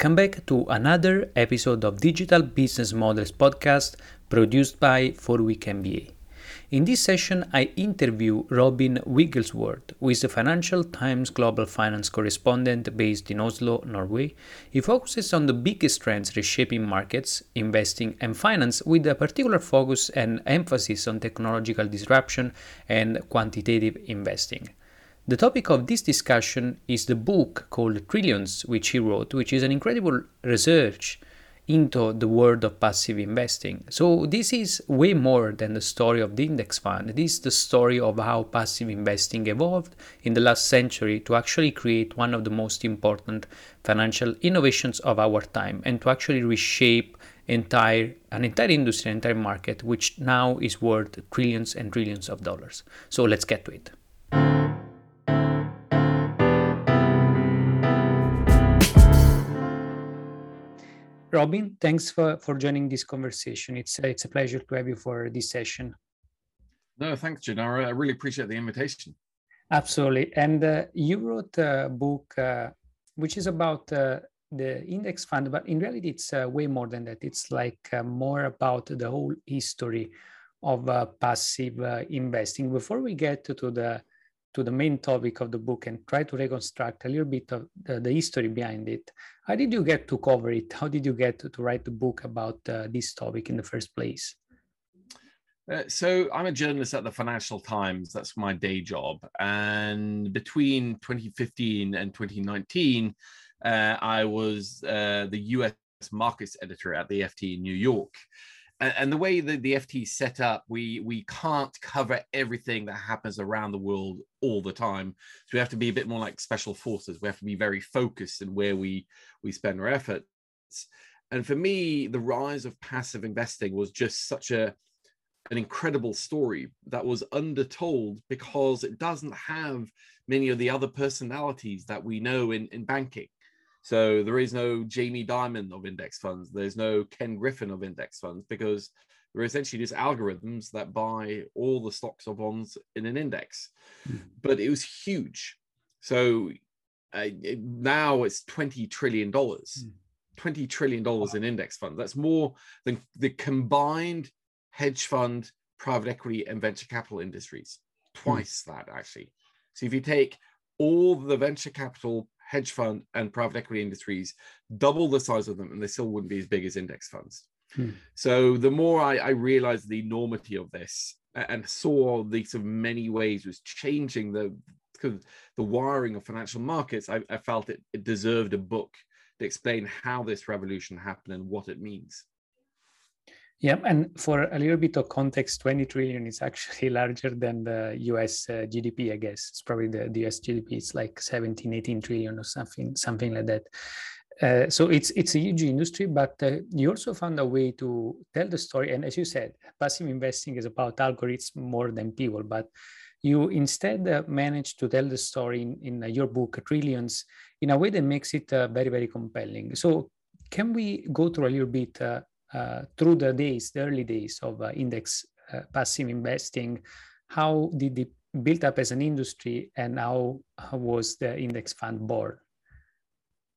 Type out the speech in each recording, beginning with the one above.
Welcome back to another episode of Digital Business Models podcast produced by FourWeekMBA. In this session, I interview Robin Wigglesworth, who is the Financial Times Global Finance correspondent based in Oslo, Norway. He focuses on the biggest trends reshaping markets, investing, and finance, with a particular focus and emphasis on technological disruption and quantitative investing. The topic of this discussion is the book called Trillions, which he wrote, which is an incredible research into the world of passive investing. So, this is way more than the story of the index fund. This is the story of how passive investing evolved in the last century to actually create one of the most important financial innovations of our time and to actually reshape entire an entire industry, an entire market, which now is worth trillions and trillions of dollars. So let's get to it. Robin, thanks for, for joining this conversation. It's it's a pleasure to have you for this session. No, thanks, Gennaro. I really appreciate the invitation. Absolutely. And uh, you wrote a book uh, which is about uh, the index fund, but in reality, it's uh, way more than that. It's like uh, more about the whole history of uh, passive investing. Before we get to the to the main topic of the book and try to reconstruct a little bit of the, the history behind it. How did you get to cover it? How did you get to, to write the book about uh, this topic in the first place? Uh, so I'm a journalist at the Financial Times. That's my day job. And between 2015 and 2019, uh, I was uh, the U.S. markets editor at the FT in New York and the way that the FT is set up, we we can't cover everything that happens around the world all the time. So we have to be a bit more like special forces. We have to be very focused in where we we spend our efforts. And for me, the rise of passive investing was just such a an incredible story that was undertold because it doesn't have many of the other personalities that we know in, in banking. So there is no Jamie Dimon of index funds. There's no Ken Griffin of index funds because they're essentially just algorithms that buy all the stocks or bonds in an index. Mm. But it was huge. So uh, it, now it's $20 trillion. Mm. $20 trillion in index funds. That's more than the combined hedge fund, private equity, and venture capital industries. Hmm. Twice mm. that, actually. So if you take all the venture capital hedge fund and private equity industries, double the size of them, and they still wouldn't be as big as index funds. Hmm. So the more I, I realized the enormity of this and saw the sort of many ways was changing the the wiring of financial markets, I, I felt it, it deserved a book to explain how this revolution happened and what it means. Yeah, and for a little bit of context, 20 trillion is actually larger than the US uh, GDP, I guess. It's probably the, the US GDP, it's like 17, 18 trillion or something, something like that. Uh, so it's it's a huge industry, but uh, you also found a way to tell the story. And as you said, passive investing is about algorithms more than people. But you instead uh, managed to tell the story in, in uh, your book, Trillions, in a way that makes it uh, very very compelling. So can we go through a little bit uh, through the days, the early days of uh, index uh, passive investing, how did it build up as an industry and how, how was the index fund born?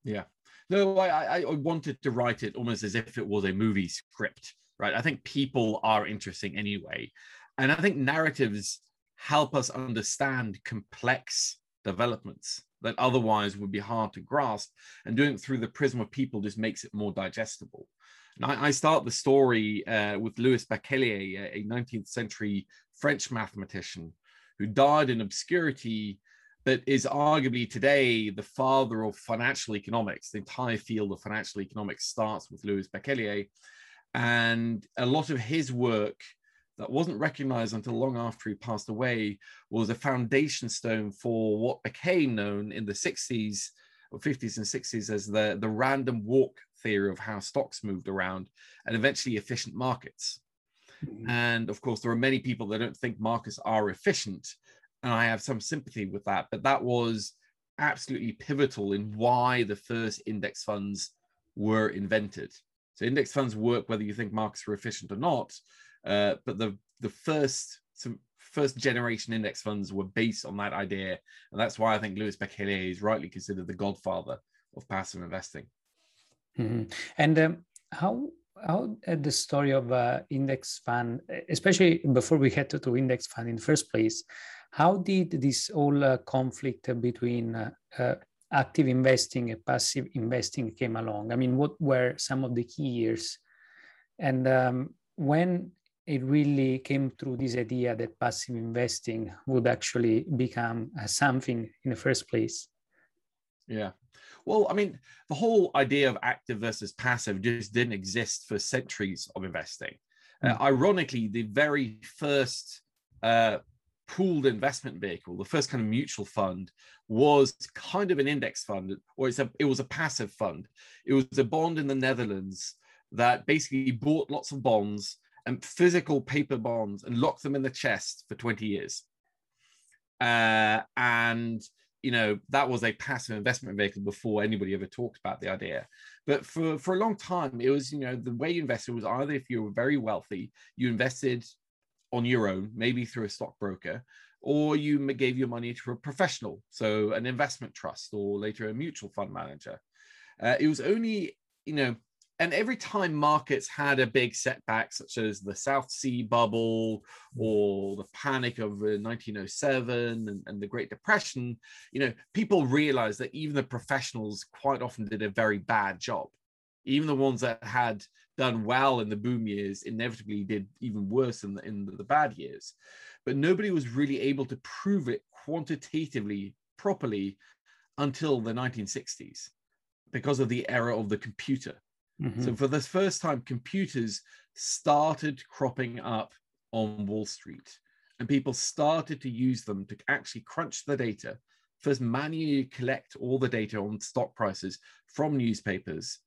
Yeah. No, I, I wanted to write it almost as if it was a movie script, right? I think people are interesting anyway. And I think narratives help us understand complex developments that otherwise would be hard to grasp. And doing it through the prism of people just makes it more digestible. I, I start the story uh, with Louis Bachelier, a 19th century French mathematician who died in obscurity, but is arguably today the father of financial economics. The entire field of financial economics starts with Louis Bachelier. And a lot of his work that wasn't recognized until long after he passed away was a foundation stone for what became known in the 60s or 50s and 60s as the, the random walk theory of how stocks moved around and eventually efficient markets. Mm-hmm. And of course, there are many people that don't think markets are efficient. And I have some sympathy with that. But that was absolutely pivotal in why the first index funds were invented. So index funds work whether you think markets were efficient or not. Uh, but the the first first generation index funds were based on that idea, and that's why I think Louis Bachelier is rightly considered the godfather of passive investing. Mm-hmm. And um, how how uh, the story of uh, index fund, especially before we get to, to, index fund in the first place, how did this whole uh, conflict between uh, uh, active investing and passive investing came along? I mean, what were some of the key years, and um, when it really came through this idea that passive investing would actually become uh, something in the first place? Yeah. Well, I mean, the whole idea of active versus passive just didn't exist for centuries of investing. Mm. Uh, hmm. ironically, the very first uh, pooled investment vehicle, the first kind of mutual fund, was kind of an index fund, or it's a, it was a passive fund. It was a bond in the Netherlands that basically bought lots of bonds and physical paper bonds and locked them in the chest for 20 years. Uh, and you know that was a passive investment vehicle before anybody ever talked about the idea but for for a long time it was you know the way you invested was either if you were very wealthy you invested on your own maybe through a stockbroker or you gave your money to a professional so an investment trust or later a mutual fund manager uh, it was only you know and every time markets had a big setback, such as the South Sea bubble mm. or the panic of 1907 uh, and, and the Great Depression, you know, people realized that even the professionals quite often did a very bad job. Even the ones that had done well in the boom years inevitably did even worse in the, in the bad years. But nobody was really able to prove it quantitatively properly until the 1960s because of the era of the computer Mm-hmm. So for the first time, computers started cropping up on Wall Street, and people started to use them to actually crunch the data. First, manually collect all the data on stock prices from newspapers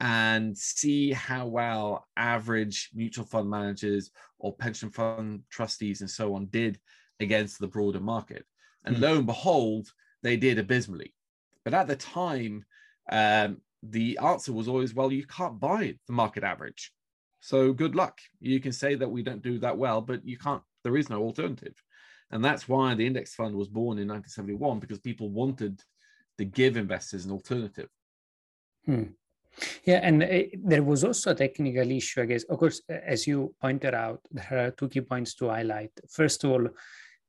and see how well average mutual fund managers or pension fund trustees and so on did against the broader market. And mm-hmm. lo and behold, they did abysmally. But at the time, um, the answer was always, well, you can't buy the market average. So good luck. You can say that we don't do that well, but you can't, there is no alternative. And that's why the index fund was born in 1971 because people wanted to give investors an alternative. Hmm. Yeah, and it, there was also a technical issue, I guess. Of course, as you pointed out, there are two key points to highlight. First of all,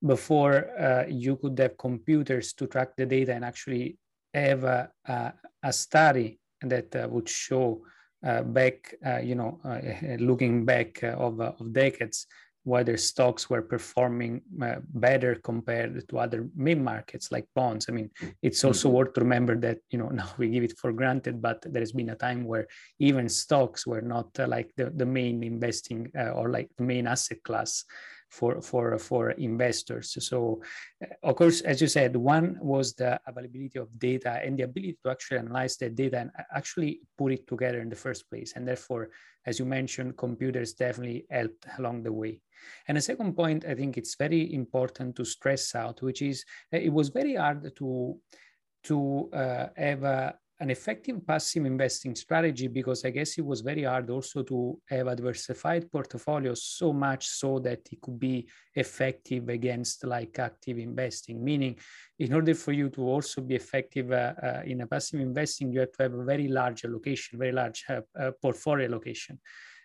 before uh, you could have computers to track the data and actually have a, a, a study that uh, would show uh, back, uh, you know, looking back of, of decades, whether stocks were performing uh, better compared to other main markets like bonds. I mean, it's also mm-hmm. worth to remember that you know now we give it for granted, but there has been a time where even stocks were not uh, like the, the main investing uh, or like the main asset class for for for investors. So uh, of course as you said one was the availability of data and the ability to actually analyze that data and actually put it together in the first place. And therefore as you mentioned computers definitely helped along the way. And a second point i think it's very important to stress out which is it was very hard to to uh, have a, an effective passive investing strategy because I guess it was very hard also to have a diversified portfolio so much so that it could be effective against like active investing. Meaning, in order for you to also be effective uh, uh, in a passive investing, you have to have a very large allocation, very large uh, uh portfolio allocation.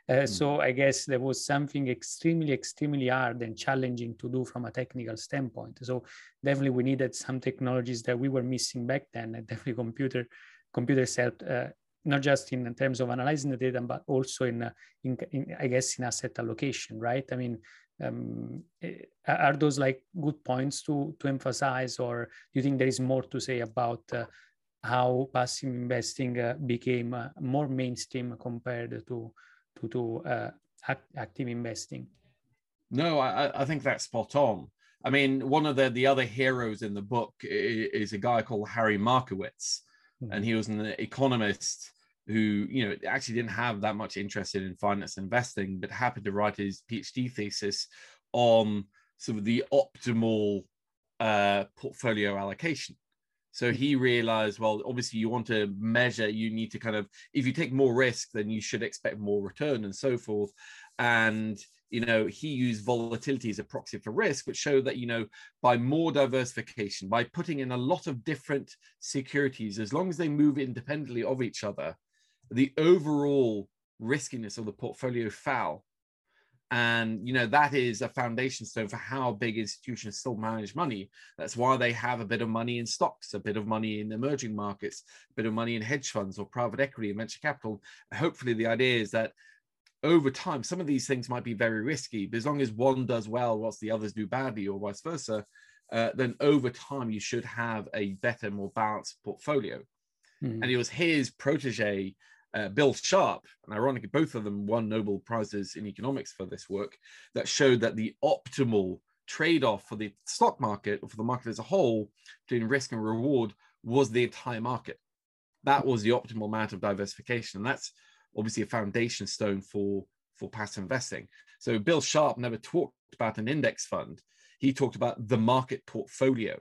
Uh, mm. So I guess there was something extremely, extremely hard and challenging to do from a technical standpoint. So definitely we needed some technologies that we were missing back then. And definitely computer computers helped uh, not just in, terms of analyzing the data, but also in, uh, in, in, I guess, in asset allocation, right? I mean, um, eh, are those like good points to to emphasize, or do you think there is more to say about uh, how passive investing uh, became uh, more mainstream compared to to to uh, act, active investing? No, I, I think that's spot on. I mean, one of the the other heroes in the book is a guy called Harry Markowitz, mm-hmm. and he was an economist who you know actually didn't have that much interest in finance investing but happened to write his phd thesis on sort of the optimal uh, portfolio allocation. So he realized well obviously you want to measure you need to kind of if you take more risk then you should expect more return and so forth. And you know he used volatility as a proxy for risk which showed that you know by more diversification by putting in a lot of different securities as long as they move independently of each other the overall riskiness of the portfolio fell. And you know that is a foundation stone for how big institutions still manage money. That's why they have a bit of money in stocks a bit of money in emerging markets a bit of money in hedge funds or private equity and venture capital. Hopefully the idea is that over time some of these things might be very risky but as long as one does well whilst the others do badly or vice versa uh, then over time you should have a better more balanced portfolio mm. and it was his protege uh, Bill Sharpe, and ironically, both of them won Nobel Prizes in economics for this work, that showed that the optimal trade off for the stock market, or for the market as a whole, between risk and reward was the entire market. That was the optimal amount of diversification. And that's obviously a foundation stone for, for passive investing. So Bill Sharpe never talked about an index fund. He talked about the market portfolio.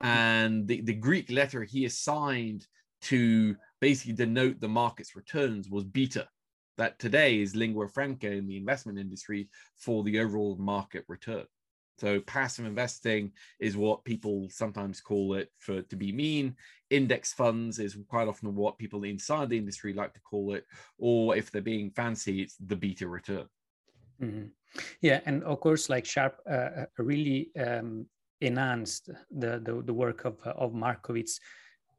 And the, the Greek letter he assigned to basically denote the market's returns was beta. That today is lingua franca in the investment industry for the overall market return. So passive investing is what people sometimes call it for to be mean. Index funds is quite often what people inside the industry like to call it, or if they're being fancy, it's the beta return. Mm-hmm. Yeah, and of course, like Sharpe uh, uh really um, enhanced the, the, the work of of Markowitz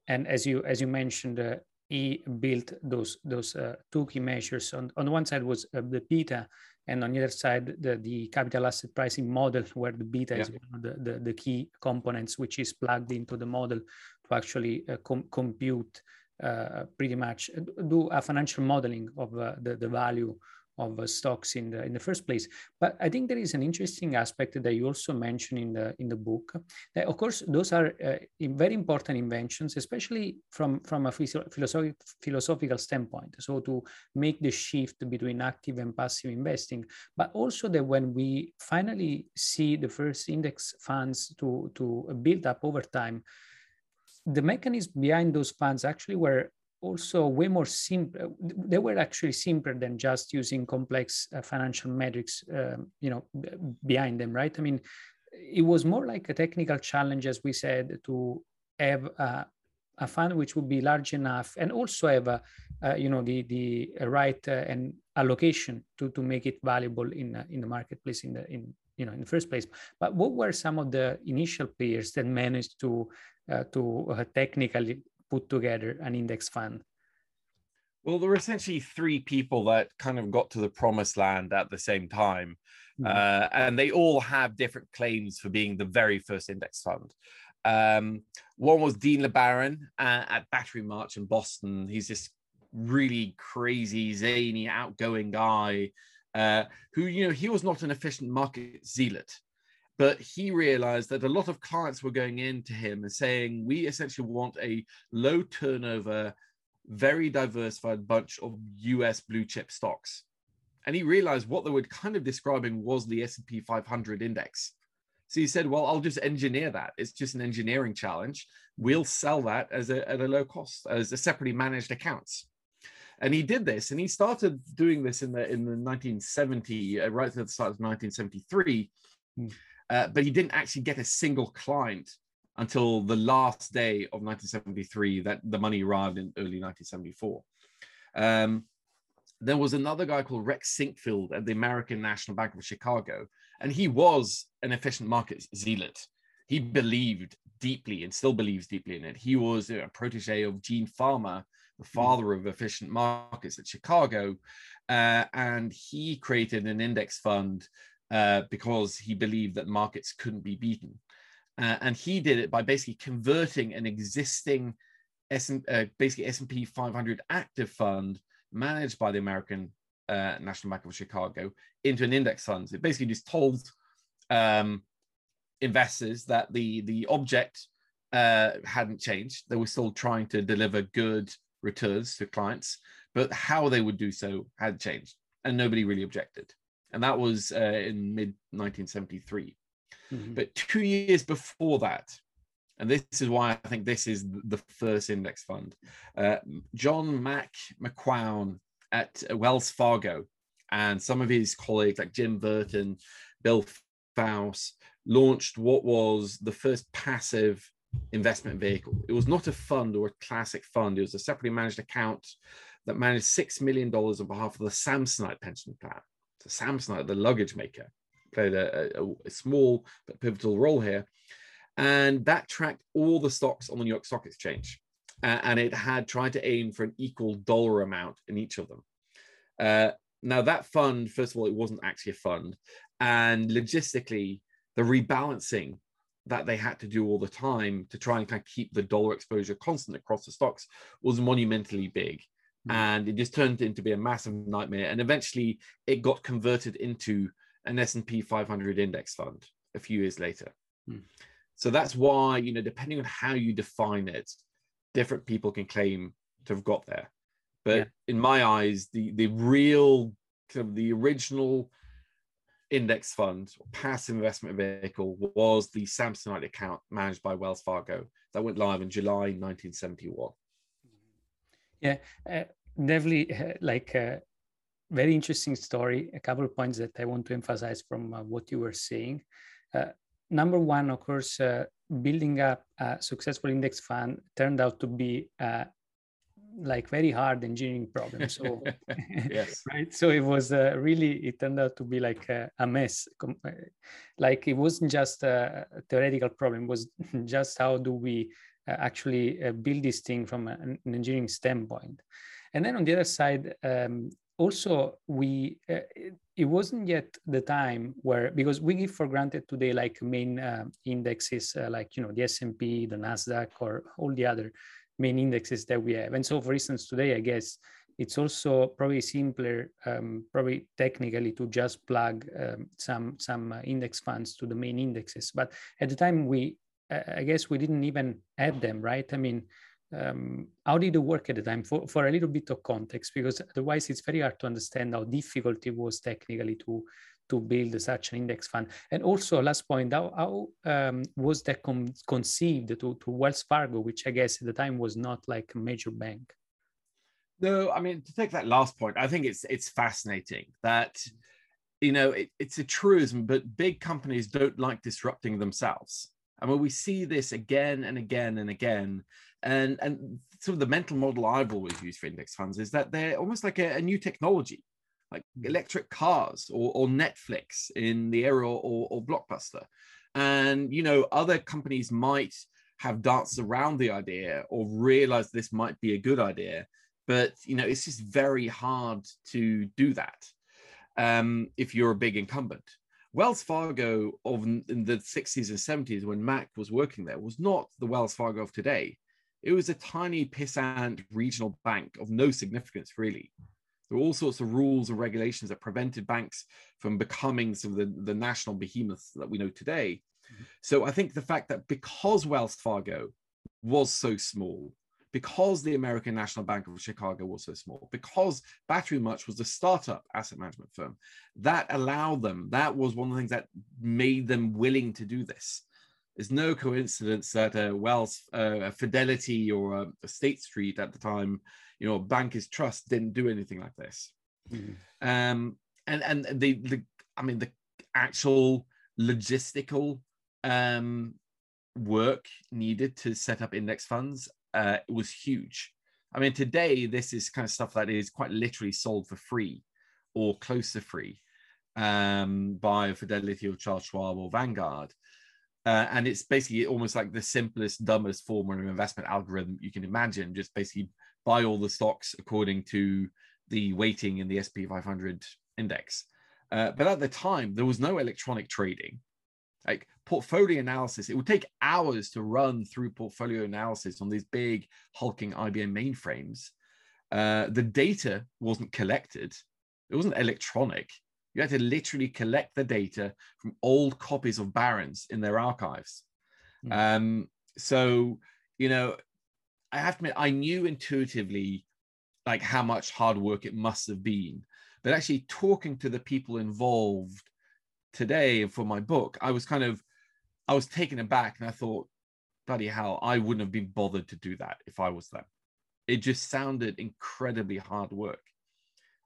and as you as you mentioned, uh, he built those those uh, two key measures. On on one side was uh, the beta, and on the other side the, the capital asset pricing model, where the beta yeah. is one of the, the, the key components which is plugged into the model to actually uh, com- compute uh, pretty much do a financial modeling of uh, the the value of uh, stocks in the in the first place. But I think there is an interesting aspect that you also mention in the in the book. That of course those are uh, very important inventions, especially from from a philosophic, philosophical standpoint. So to make the shift between active and passive investing, but also that when we finally see the first index funds to to build up over time the mechanism behind those funds actually were also way more simple. They were actually simpler than just using complex uh, financial metrics, um, you know, behind them, right? I mean, it was more like a technical challenge, as we said, to have a, a fund which would be large enough and also have a, uh, you know, the the right uh, and allocation to to make it valuable in uh, in the marketplace in the in you know in the first place. But what were some of the initial players that managed to uh, to uh, technically put together an index fund? Well, there were essentially three people that kind of got to the promised land at the same time. Mm-hmm. Uh, and they all have different claims for being the very first index fund. Um, one was Dean LeBaron uh, at Batterymarch in Boston. He's this really crazy, zany, outgoing guy uh, who, you know, he was not an efficient market zealot but he realized that a lot of clients were going in to him and saying, We essentially want a low turnover, very diversified bunch of US blue chip stocks. And he realized what they were kind of describing was the S&P 500 index. So he said, well, I'll just engineer that. It's just an engineering challenge. We'll sell that as a, at a low cost, as a separately managed accounts. And he did this, and he started doing this in the in the 1970, uh, right at the start of 1973. Mm. Uh, but he didn't actually get a single client until the last day of 1973 that the money arrived in early 1974. Um, there was another guy called Rex Sinquefield at the American National Bank of Chicago, and he was an efficient market zealot. He believed deeply and still believes deeply in it. He was a protege of Gene Fama, the hmm. father of efficient markets at Chicago, uh, and he created an index fund uh, because he believed that markets couldn't be beaten. Uh, and he did it by basically converting an existing S- uh, basically S&P 500 active fund managed by the American uh, National Bank of Chicago into an index fund. It basically just told um, investors that the the object uh, hadn't changed. They were still trying to deliver good returns to clients, but how they would do so had changed, and nobody really objected and that was uh, in mid 1973. Mm-hmm. But two years before that, and this is why I think this is the first index fund, uh, John Mac McQuown at Wells Fargo and some of his colleagues like Jim Vertin, Bill Fouse launched what was the first passive investment vehicle. It was not a fund or a classic fund, it was a separately managed account that managed $6 million on behalf of the Samsonite pension plan. So Samsonite, the luggage maker, played a, a, a small but pivotal role here. And that tracked all the stocks on the New York Stock Exchange. Uh, and it had tried to aim for an equal dollar amount in each of them. Uh, now, that fund, first of all, it wasn't actually a fund. And logistically, the rebalancing that they had to do all the time to try and kind of keep the dollar exposure constant across the stocks was monumentally big. Mm. And it just turned into be a massive nightmare. And eventually it got converted into an S&P 500 index fund a few years later. Mm. So that's why, you know, depending on how you define it, different people can claim to have got there. But yeah. in my eyes, the the real kind of the original index fund or passive investment vehicle was the Samsonite account managed by Wells Fargo that went live in July 1971. Yeah, uh, definitely uh, like a uh, very interesting story. A couple of points that I want to emphasize from uh, what you were saying. Uh, number one, of course, uh, building up a successful index fund turned out to be like very hard engineering problem. So yes. right? So it was uh, really it turned out to be like a, a, mess. Like it wasn't just a theoretical problem. It was just how do we actually uh, build this thing from an, engineering standpoint and then on the other side um, also we uh, it, wasn't yet the time where because we give for granted today like main uh, indexes uh, like you know the s&p the nasdaq or all the other main indexes that we have. And so, for instance, today, I guess it's also probably simpler, um, probably technically, to just plug um, some some uh, index funds to the main indexes. But at the time, we, uh, I guess, we didn't even add them, right? I mean, um, how did it work at the time? For for a little bit of context, because otherwise, it's very hard to understand how difficult it was technically to to build such an index fund? And also, last point, how, how um, was that con- conceived to, to Wells Fargo, which I guess at the time was not like a major bank? No, I mean to take that last point, I think it's it's fascinating that you know it, it's a truism, but big companies don't like disrupting themselves. I mean, we see this again and again and again. And and sort of the mental model I've always used for index funds is that they're almost like a, a new technology like electric cars or, or Netflix in the era or, or Blockbuster. And, you know, other companies might have danced around the idea or realized this might be a good idea. But, you know, it's just very hard to do that um, if you're a big incumbent. Wells Fargo of in the 60s and 70s when Mac was working there was not the Wells Fargo of today. It was a tiny pissant regional bank of no significance, really. There were all sorts of rules and regulations that prevented banks from becoming some of the, the national behemoths that we know today. Mm-hmm. So I think the fact that because Wells Fargo was so small, because the American National Bank of Chicago was so small, because Batterymarch was a startup asset management firm, that allowed them, that was one of the things that made them willing to do this. It's no coincidence that a Wells, uh, a Fidelity, or a, a State Street at the time you know bankers trust didn't do anything like this mm-hmm. um and and the the i mean the actual logistical um work needed to set up index funds uh it was huge i mean today this is kind of stuff that is quite literally sold for free or close to free um by fidelity or charles schwab or vanguard uh, and it's basically almost like the simplest, dumbest form of investment algorithm you can imagine. Just basically buy all the stocks according to the weighting in the SP 500 index. Uh, but at the time, there was no electronic trading. Like portfolio analysis, it would take hours to run through portfolio analysis on these big hulking IBM mainframes. Uh, the data wasn't collected, it wasn't electronic. You had to literally collect the data from old copies of Barron's in their archives. Mm. Um, so, you know, I have to admit, I knew intuitively like how much hard work it must have been. But actually talking to the people involved today for my book, I was kind of I was taken aback and I thought, bloody hell, I wouldn't have been bothered to do that if I was them. It just sounded incredibly hard work.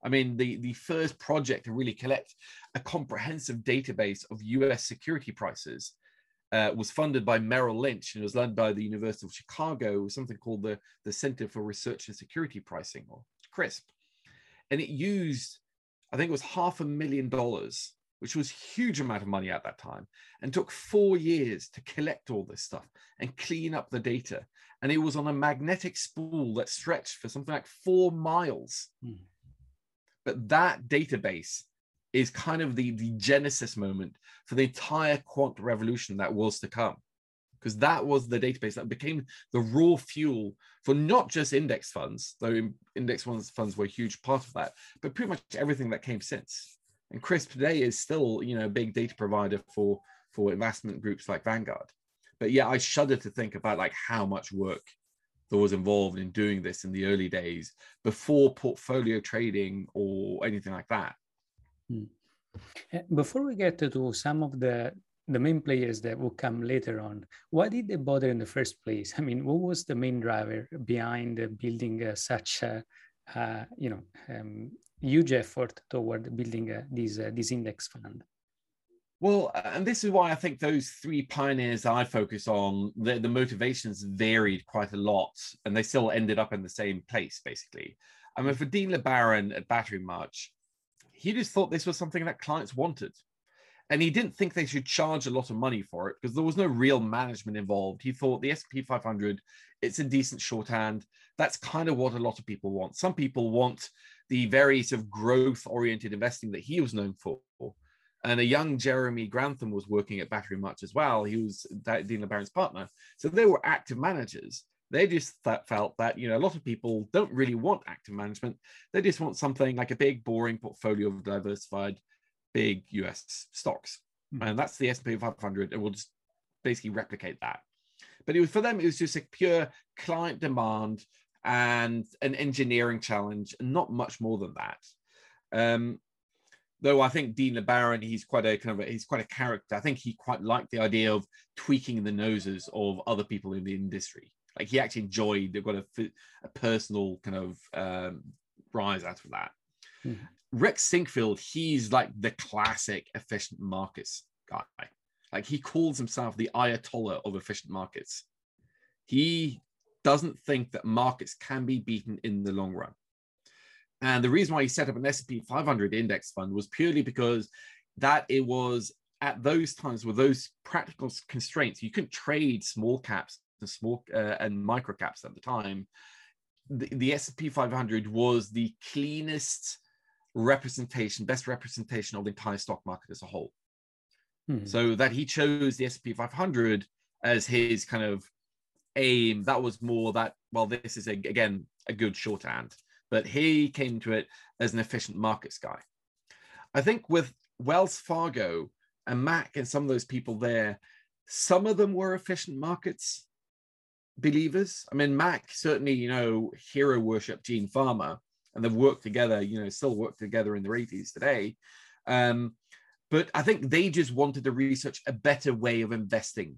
I mean, the, the first project to really collect a comprehensive database of US security prices uh, was funded by Merrill Lynch and it was led by the University of Chicago, something called the, the Center for Research and Security Pricing, or CRSP. And it used, I think it was half a million dollars, which was huge amount of money at that time, and took four years to collect all this stuff and clean up the data. And it was on a magnetic spool that stretched for something like four miles. Mm. But that database is kind of the, the genesis moment for the entire quant revolution that was to come because that was the database that became the raw fuel for not just index funds, though index funds, funds were a huge part of that, but pretty much everything that came since. And CRSP today is still, you know, a big data provider for for investment groups like Vanguard. But yeah, I shudder to think about like how much work that was involved in doing this in the early days before portfolio trading or anything like that. Hmm. Before we get to some of the the main players that will come later on, why did they bother in the first place? I mean, what was the main driver behind building uh, such a uh, you know um, huge effort toward building uh, this uh, this index fund? Well, and this is why I think those three pioneers I focus on, the, the motivations varied quite a lot, and they still ended up in the same place, basically. I mean, for Dean LeBaron at Batterymarch, he just thought this was something that clients wanted and he didn't think they should charge a lot of money for it because there was no real management involved. He thought the S&P 500, it's a decent shorthand. That's kind of what a lot of people want. Some people want the very sort of growth-oriented investing that he was known for. And a young Jeremy Grantham was working at Batterymarch as well. He was Dean LeBaron's partner. So they were active managers. They just felt that, you know, a lot of people don't really want active management. They just want something like a big, boring portfolio of diversified big US stocks. Mm-hmm. And that's the S&P 500 and we'll just basically replicate that. But it was for them it was just a pure client demand and an engineering challenge and not much more than that. Um, though I think Dean LeBaron, he's quite a kind of a, he's quite a character. I think he quite liked the idea of tweaking the noses of other people in the industry. Like he actually enjoyed. They've got a, a personal kind of um, rise out of that. Mm-hmm. Rick Sinquefield, he's like the classic efficient markets guy. Like he calls himself the Ayatollah of efficient markets. He doesn't think that markets can be beaten in the long run. And the reason why he set up an S&P 500 index fund was purely because that it was at those times with those practical constraints, you couldn't trade small caps and small uh, and micro caps at the time. The, the S&P 500 was the cleanest representation, best representation of the entire stock market as a whole. Hmm. So that he chose the S&P 500 as his kind of aim. That was more that well, this is a, again a good shorthand, but he came to it as an efficient markets guy. I think with Wells Fargo and Mac and some of those people there, some of them were efficient markets believers. I mean, Mac certainly, you know, hero worship Gene Fama, and they've worked together, you know, still work together in their 80s today. Um, but I think they just wanted to research a better way of investing.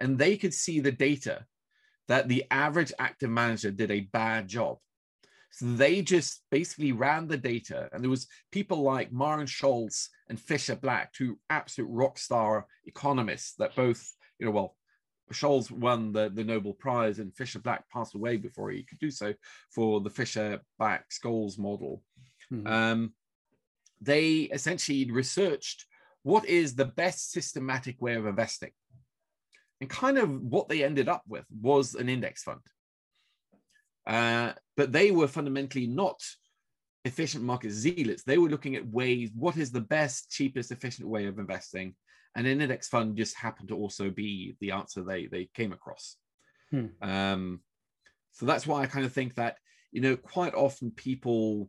And they could see the data that the average active manager did a bad job. So they just basically ran the data, and there was people like Myron Scholes and Fischer Black, two absolute rock star economists that both, you know, well, Scholes won the, the Nobel Prize and Fischer Black passed away before he could do so for the Fisher Black Scholes model. Mm-hmm. Um, they essentially researched what is the best systematic way of investing. And kind of what they ended up with was an index fund. Uh, but they were fundamentally not efficient market zealots. They were looking at ways, what is the best, cheapest, efficient way of investing? and an index fund just happened to also be the answer they they came across. Hmm. Um, so that's why I kind of think that you know quite often people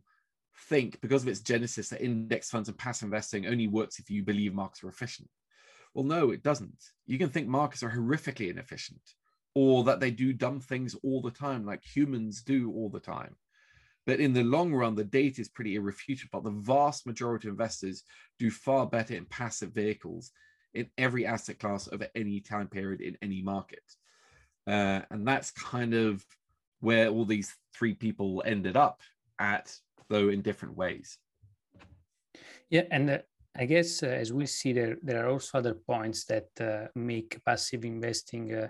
think because of its genesis that index funds and passive investing only works if you believe markets are efficient. Well, no, it doesn't. You can think markets are horrifically inefficient or that they do dumb things all the time, like humans do all the time. But in the long run, the data is pretty irrefutable. The vast majority of investors do far better in passive vehicles in every asset class over any time period in any market. Uh, and that's kind of where all these three people ended up at, though in different ways. Yeah, and I guess uh, as we see there, there are also other points that uh, make passive investing uh,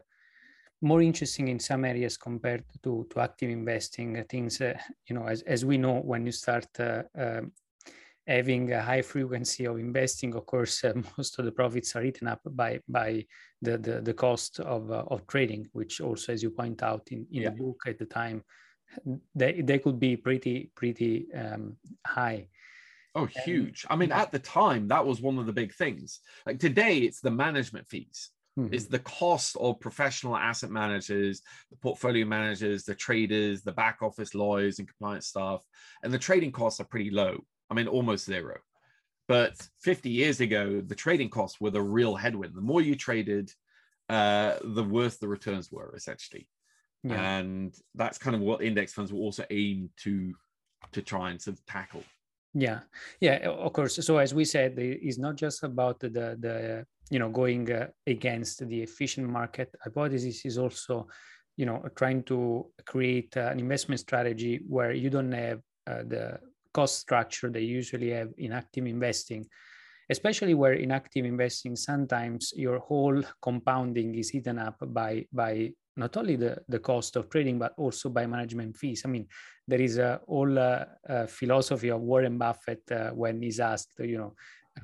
more interesting in some areas compared to, to active investing things uh, you know as, as we know when you start uh, um, having a high frequency of investing of course uh, most of the profits are eaten up by by the the, the cost of, uh, of trading which also as you point out in, in yeah. the book at the time they, they could be pretty pretty um, high oh huge i mean at the time that was one of the big things like today it's the management fees mm-hmm. is the cost of professional asset managers, the portfolio managers, the traders, the back office lawyers and compliance staff. And the trading costs are pretty low. I mean, almost zero. But 50 years ago, the trading costs were the real headwind. The more you traded, uh, the worse the returns were essentially. Yeah. And that's kind of what index funds will also aim to to try and sort of tackle. Yeah, yeah, of course. So as we said, it's not just about the the you know going uh, against the efficient market hypothesis is also you know trying to create uh, an investment strategy where you don't have uh, the cost structure they usually have in active investing especially where in active investing sometimes your whole compounding is eaten up by by not only the, the cost of trading but also by management fees. I mean there is a whole uh, uh, philosophy of warren buffett uh, when he's asked you know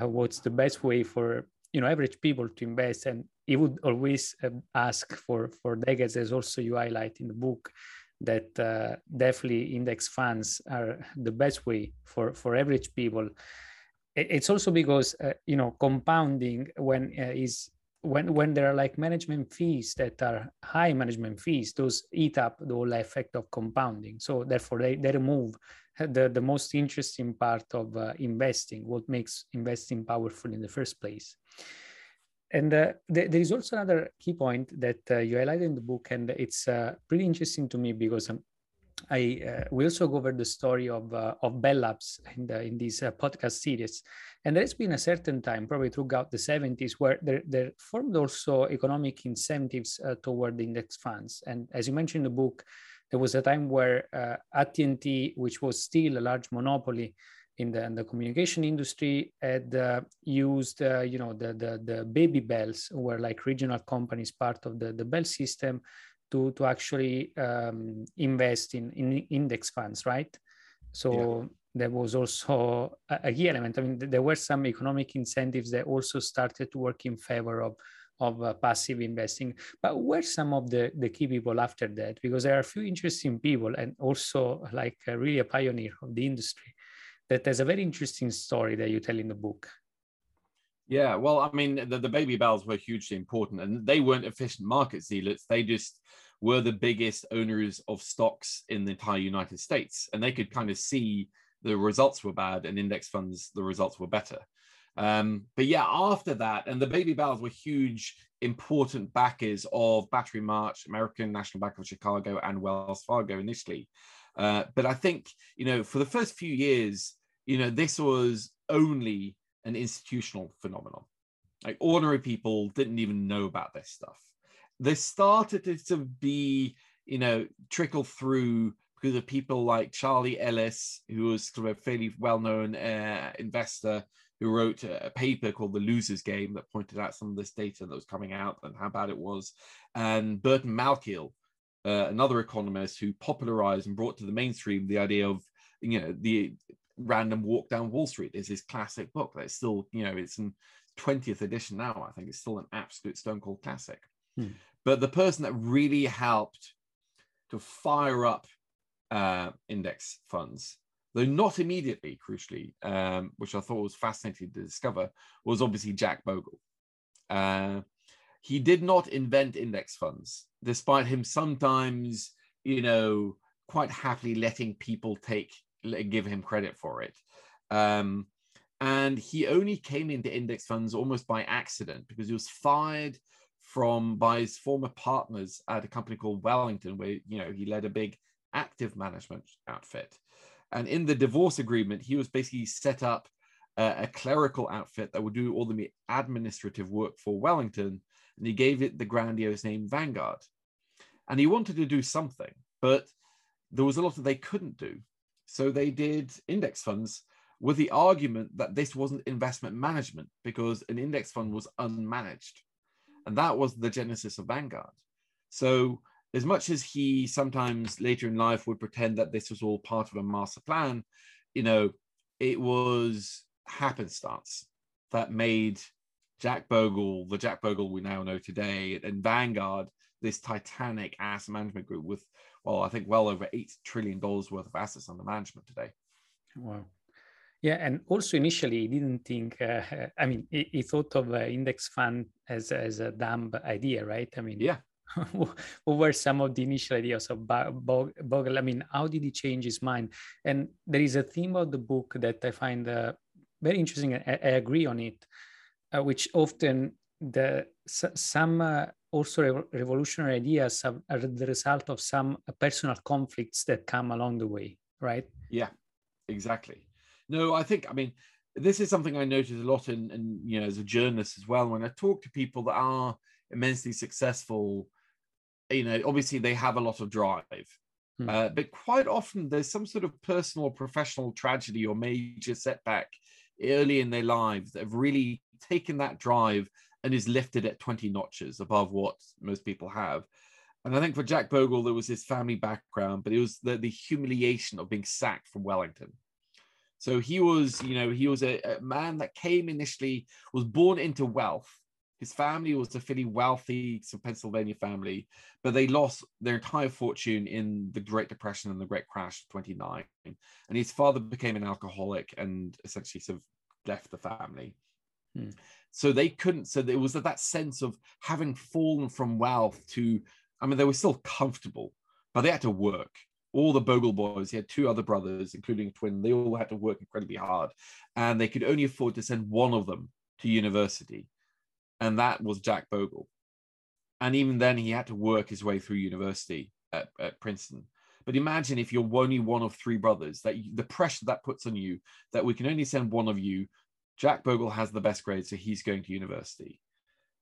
what's the best way for you know average people to invest? And he would always uh, ask for for decades as also you highlight in the book that uh, definitely index funds are the best way for for average people. It's also because uh, you know compounding when uh, is when when there are like management fees that are high management fees those eat up the whole effect of compounding so therefore they, they remove the, the most interesting part of uh, investing, what makes investing powerful in the first place. And uh, th- there is also another key point that uh, you highlighted in the book, and it's uh, pretty interesting to me because um, I uh, we also covered the story of uh, of Bell Labs in the, in this podcast series, and there has been a certain time, probably throughout the 70s, where there, there formed also economic incentives toward the index funds. And as you mentioned in the book, there was a time where uh, AT&T, which was still a large monopoly in the, in the communication industry, had uh, used, uh, you know, the, the, the baby bells were like regional companies, part of the, the Bell system to, to actually um, invest in, in index funds, right? So yeah. there was also a, a key element. I mean, there were some economic incentives that also started to work in favor of of uh, passive investing. But where some of the, the key people after that? Because there are a few interesting people and also like uh, really a pioneer of the industry that has a very interesting story that you tell in the book. Yeah, well, I mean, the, the baby bells were hugely important and they weren't efficient market zealots. They just were the biggest owners of stocks in the entire United States. And they could kind of see the results were bad and index funds, the results were better. Um, but yeah, after that, and the baby bells were huge, important backers of Batterymarch, American National Bank of Chicago, and Wells Fargo initially. Uh, but I think, you know, for the first few years, you know, this was only an institutional phenomenon. Like ordinary people didn't even know about this stuff. This started to be, you know, trickle through because of people like Charlie Ellis, who was sort of a fairly well-known uh, investor who wrote a paper called The Loser's Game that pointed out some of this data that was coming out and how bad it was. And Burton Malkiel, uh, another economist who popularized and brought to the mainstream the idea of, you know, the random walk down Wall Street is his classic book that's still, you know, it's in 20th edition now. I think it's still an absolute stone cold classic. Hmm. But the person that really helped to fire up uh, index funds though not immediately, crucially, um, which I thought was fascinating to discover, was obviously Jack Bogle. Uh, he did not invent index funds, despite him sometimes, you know, quite happily letting people take give him credit for it. Um, and he only came into index funds almost by accident because he was fired from by his former partners at a company called Wellington, where you know he led a big active management outfit. And in the divorce agreement, he was basically set up a, a clerical outfit that would do all the administrative work for Wellington. And he gave it the grandiose name Vanguard. And he wanted to do something, but there was a lot that they couldn't do. So they did index funds with the argument that this wasn't investment management because an index fund was unmanaged. And that was the genesis of Vanguard. So as much as he sometimes later in life would pretend that this was all part of a master plan, you know, it was happenstance that made Jack Bogle, the Jack Bogle we now know today, and Vanguard, this titanic asset management group with, well, I think well over $8 trillion worth of assets under management today. Wow. Yeah, and also initially he didn't think. Uh, I mean, he, he thought of uh, index fund as as a dumb idea, right? I mean, yeah. what were some of the initial ideas of Bogle? I mean, how did he change his mind? And there is a theme of the book that I find uh, very interesting. I, I, agree on it, uh, which often the some also revolutionary ideas are the result of some personal conflicts that come along the way, right? Yeah, exactly. No, I think I mean this is something I notice a lot in, in you know as a journalist as well. When I talk to people that are immensely successful, you know, obviously they have a lot of drive. Hmm. Uh, but quite often there's some sort of personal or professional tragedy or major setback early in their lives that have really taken that drive and is lifted at 20 notches above what most people have. And I think for Jack Bogle, there was his family background, but it was the, the humiliation of being sacked from Wellington. So he was, you know, he was a, a man that came initially, was born into wealth. His family was a fairly wealthy Pennsylvania family, but they lost their entire fortune in the Great Depression and the Great Crash of 29. And his father became an alcoholic and essentially sort of left the family. Hmm. So they couldn't, so there was that sense of having fallen from wealth to, I mean, they were still comfortable, but they had to work all the Bogle boys, he had two other brothers, including a twin, they all had to work incredibly hard. And they could only afford to send one of them to university. And that was Jack Bogle. And even then, he had to work his way through university at, at Princeton. But imagine if you're only one of three brothers, that you, the pressure that puts on you, that we can only send one of you. Jack Bogle has the best grade, so he's going to university.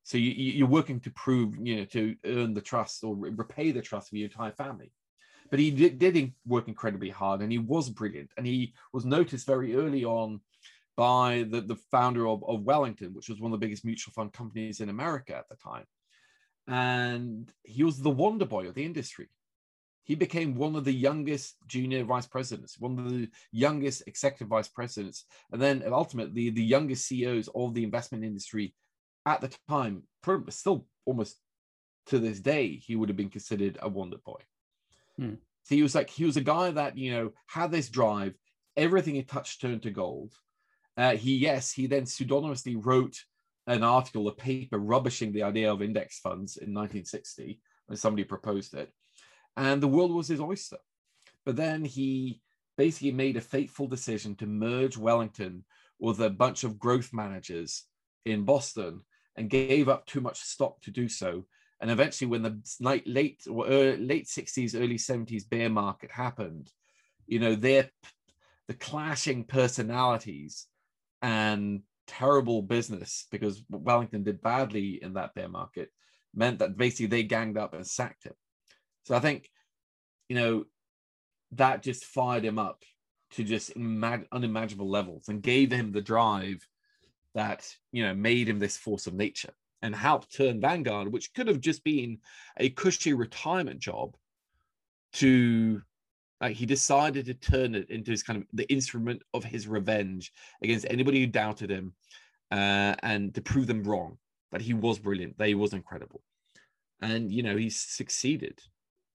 So you, you're working to prove, you know, to earn the trust or repay the trust of your entire family. But he did, did work incredibly hard and he was brilliant. And he was noticed very early on by the, the founder of, of Wellington, which was one of the biggest mutual fund companies in America at the time. And he was the wonder boy of the industry. He became one of the youngest junior vice presidents, one of the youngest executive vice presidents, and then ultimately the youngest CEOs of the investment industry at the time. Still, almost to this day, he would have been considered a wonder boy. Hmm. So he was like, he was a guy that, you know, had this drive, everything he touched turned to gold. Uh, he, yes, he then pseudonymously wrote an article, a paper rubbishing the idea of index funds in 1960 when somebody proposed it. And the world was his oyster. But then he basically made a fateful decision to merge Wellington with a bunch of growth managers in Boston and gave up too much stock to do so and eventually, when the late late or late sixties, early seventies bear market happened, you know, their the clashing personalities and terrible business because Wellington did badly in that bear market meant that basically they ganged up and sacked him. So I think, you know, that just fired him up to just imag- unimaginable levels and gave him the drive that you know made him this force of nature and helped turn Vanguard, which could have just been a cushy retirement job, to like he decided to turn it into his kind of the instrument of his revenge against anybody who doubted him, uh, and to prove them wrong that he was brilliant, that he was incredible, and you know he succeeded.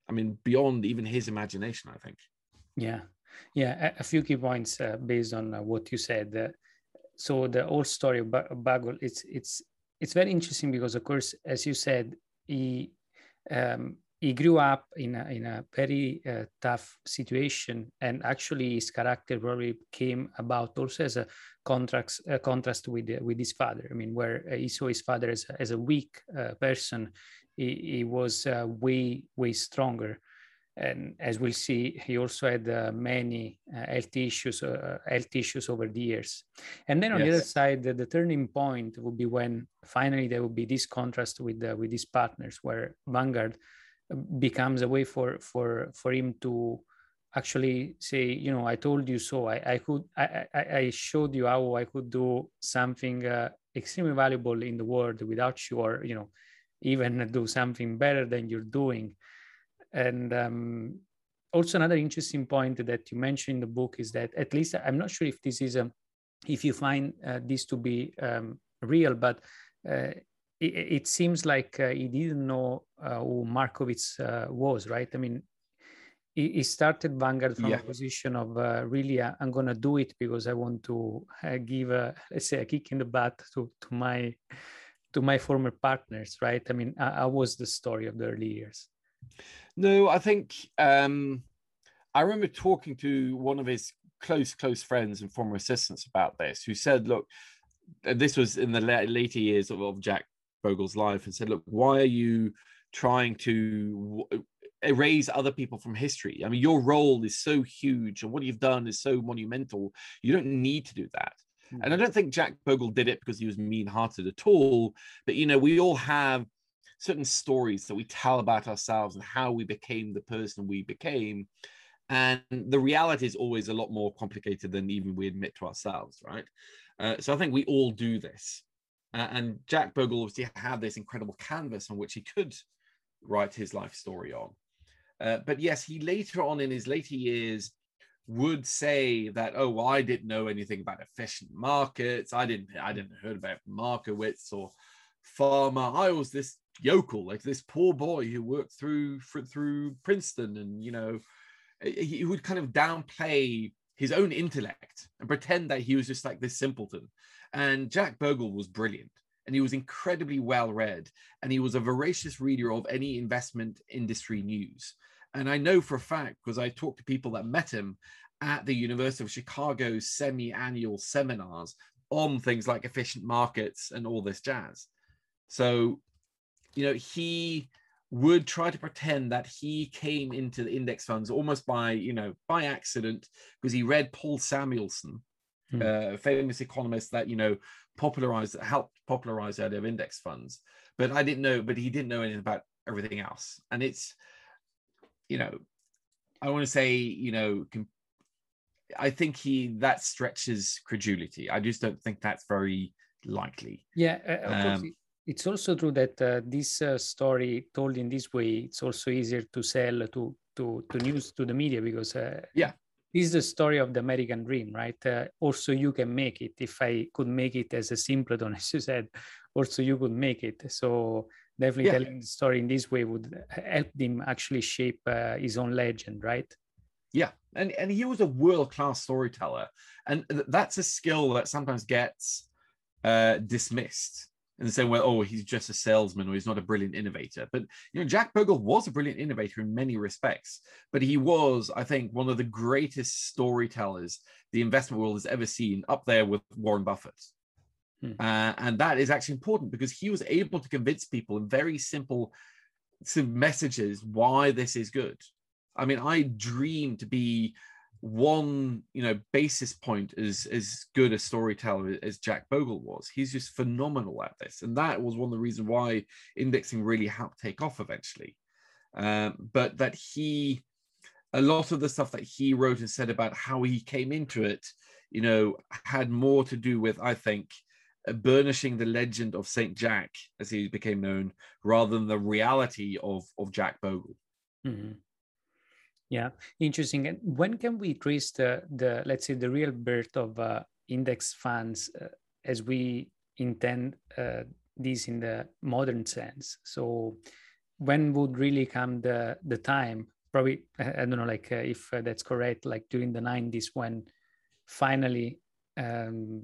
I mean, beyond even his imagination, I think. Yeah, yeah. A, a few key points uh, based on uh, what you said. Uh, so the whole story of Bogle, it's it's it's very interesting because, of course, as you said, he um, he grew up in a, in a very uh, tough situation, and actually his character probably came about also as a contrast a contrast with uh, with his father. I mean, where uh, he saw his father as a, as a weak uh, person, he, he was uh, way way stronger and as we'll see, he also had uh, many uh, health issues, uh, health issues over the years. And then on yes. the other side, the, the, turning point would be when finally there would be this contrast with uh, with his partners, where Vanguard uh, becomes a way for for for him to actually say, you know, I told you so. I, I could I, I, I showed you how I could do something uh, extremely valuable in the world without you, or you know, even do something better than you're doing. And um, also another interesting point that you mentioned in the book is that at least I'm not sure if this is a if you find uh, this to be um, real, but uh, it, it, seems like uh, he didn't know uh, who Markowitz uh, was, right? I mean, he, he started Vanguard from yeah. a position of uh, really, I'm going to do it because I want to give, a, let's say, a kick in the butt to, to my to my former partners, right? I mean, I, I was the story of the early years. No, I think um, I remember talking to one of his close, close friends and former assistants about this, who said, look, this was in the later years of, of Jack Bogle's life, and said, look, why are you trying to erase other people from history? I mean, your role is so huge, and what you've done is so monumental. You don't need to do that. Mm-hmm. And I don't think Jack Bogle did it because he was mean-hearted at all. But you know, we all have certain stories that we tell about ourselves and how we became the person we became and the reality is always a lot more complicated than even we admit to ourselves right uh, so i think we all do this uh, and jack bogle obviously had this incredible canvas on which he could write his life story on uh, but yes he later on in his later years would say that oh well i didn't know anything about efficient markets i didn't i didn't heard about markowitz or Fama i was this yokel like this poor boy who worked through through princeton and you know he would kind of downplay his own intellect and pretend that he was just like this simpleton. And Jack Bogle was brilliant and he was incredibly well read and he was a voracious reader of any investment industry news. And I know for a fact because I talked to people that met him at the University of Chicago's semi annual seminars on things like efficient markets and all this jazz. So, you know, he would try to pretend that he came into the index funds almost by you know by accident because he read Paul Samuelson, hmm. uh, famous economist that you know popularized helped popularize the idea of index funds. But I didn't know, but he didn't know anything about everything else. And it's you know, I want to say you know. I think he that stretches credulity. I just don't think that's very likely. Yeah, uh, um, it's also true that uh, this uh, story told in this way it's also easier to sell to to to news to the media because uh, yeah this is the story of the american dream right uh, also you can make it if i could make it as a simpleton as you said also you could make it so definitely yeah. telling the story in this way would help him actually shape uh, his own legend right yeah and and he was a world class storyteller and that's a skill that sometimes gets uh, dismissed and the well, oh, he's just a salesman or he's not a brilliant innovator. But you know, Jack Bogle was a brilliant innovator in many respects, but he was, I think, one of the greatest storytellers the investment world has ever seen, up there with Warren Buffett. Hmm. Uh, and that is actually important because he was able to convince people in very simple messages why this is good. I mean, I dream to be one you know basis point as as good a storyteller as Jack Bogle was. He's just phenomenal at this, and that was one of the reasons why indexing really helped take off eventually. Um, but that he, a lot of the stuff that he wrote and said about how he came into it, you know, had more to do with I think burnishing the legend of Saint Jack as he became known, rather than the reality of of Jack Bogle. Mm-hmm. Yeah, interesting. And when can we trace the, the let's say, the real birth of uh, index funds uh, as we intend uh, this in the modern sense? So, when would really come the the time? Probably, I don't know, like uh, if uh, that's correct, like during the '90s when finally um,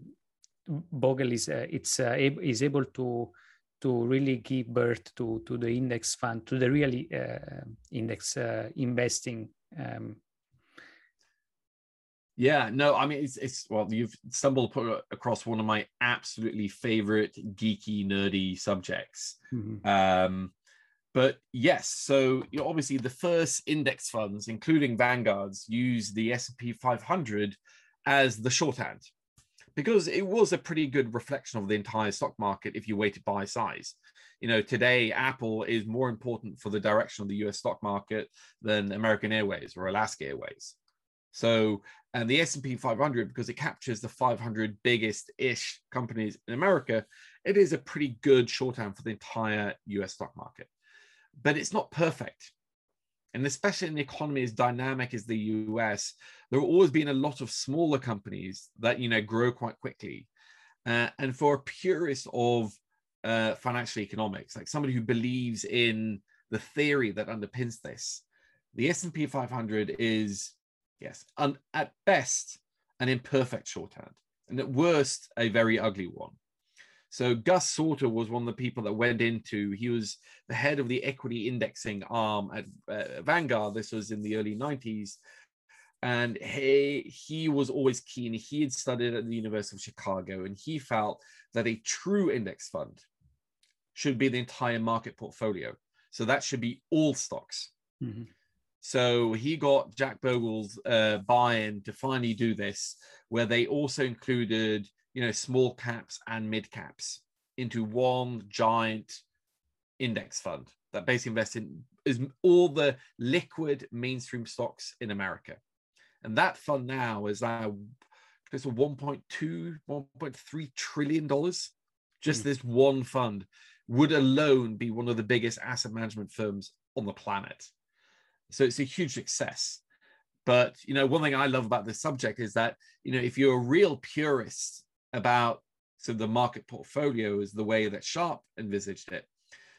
Bogle is uh, it's ab- is able to to really give birth to to the index fund to the really uh, index uh, investing um, yeah no i mean it's, it's well you've stumbled across one of my absolutely favorite geeky nerdy subjects mm-hmm. um, but yes so you know, obviously the first index funds including vanguards use the s&p 500 as the shorthand because it was a pretty good reflection of the entire stock market if you weighted by size. You know, today Apple is more important for the direction of the US stock market than American Airways or Alaska Airways. So, and the S&P 500 because it captures the 500 biggest ish companies in America it is a pretty good shorthand for the entire US stock market. But it's not perfect. And especially in an economy as dynamic as the US, there have always been a lot of smaller companies that you know grow quite quickly. Uh, and for a purist of uh, financial economics, like somebody who believes in the theory that underpins this, the S&P 500 is, yes, un- at best, an imperfect shorthand, and at worst, a very ugly one. So Gus Sauter was one of the people that went into. He was the head of the equity indexing arm at uh, Vanguard. This was in the early 90s, and he he was always keen. He had studied at the University of Chicago, and he felt that a true index fund should be the entire market portfolio. So that should be all stocks. Mm-hmm. So he got Jack Bogle's uh, buy-in to finally do this, where they also included, you know, small caps and mid caps into one giant index fund that basically invests in is all the liquid mainstream stocks in America. And that fund now is now it's to 1.2, 1.3 trillion dollars. Just mm. this one fund would alone be one of the biggest asset management firms on the planet. So it's a huge success. But you know, one thing I love about this subject is that you know, if you're a real purist about so the market portfolio is the way that Sharpe envisaged it.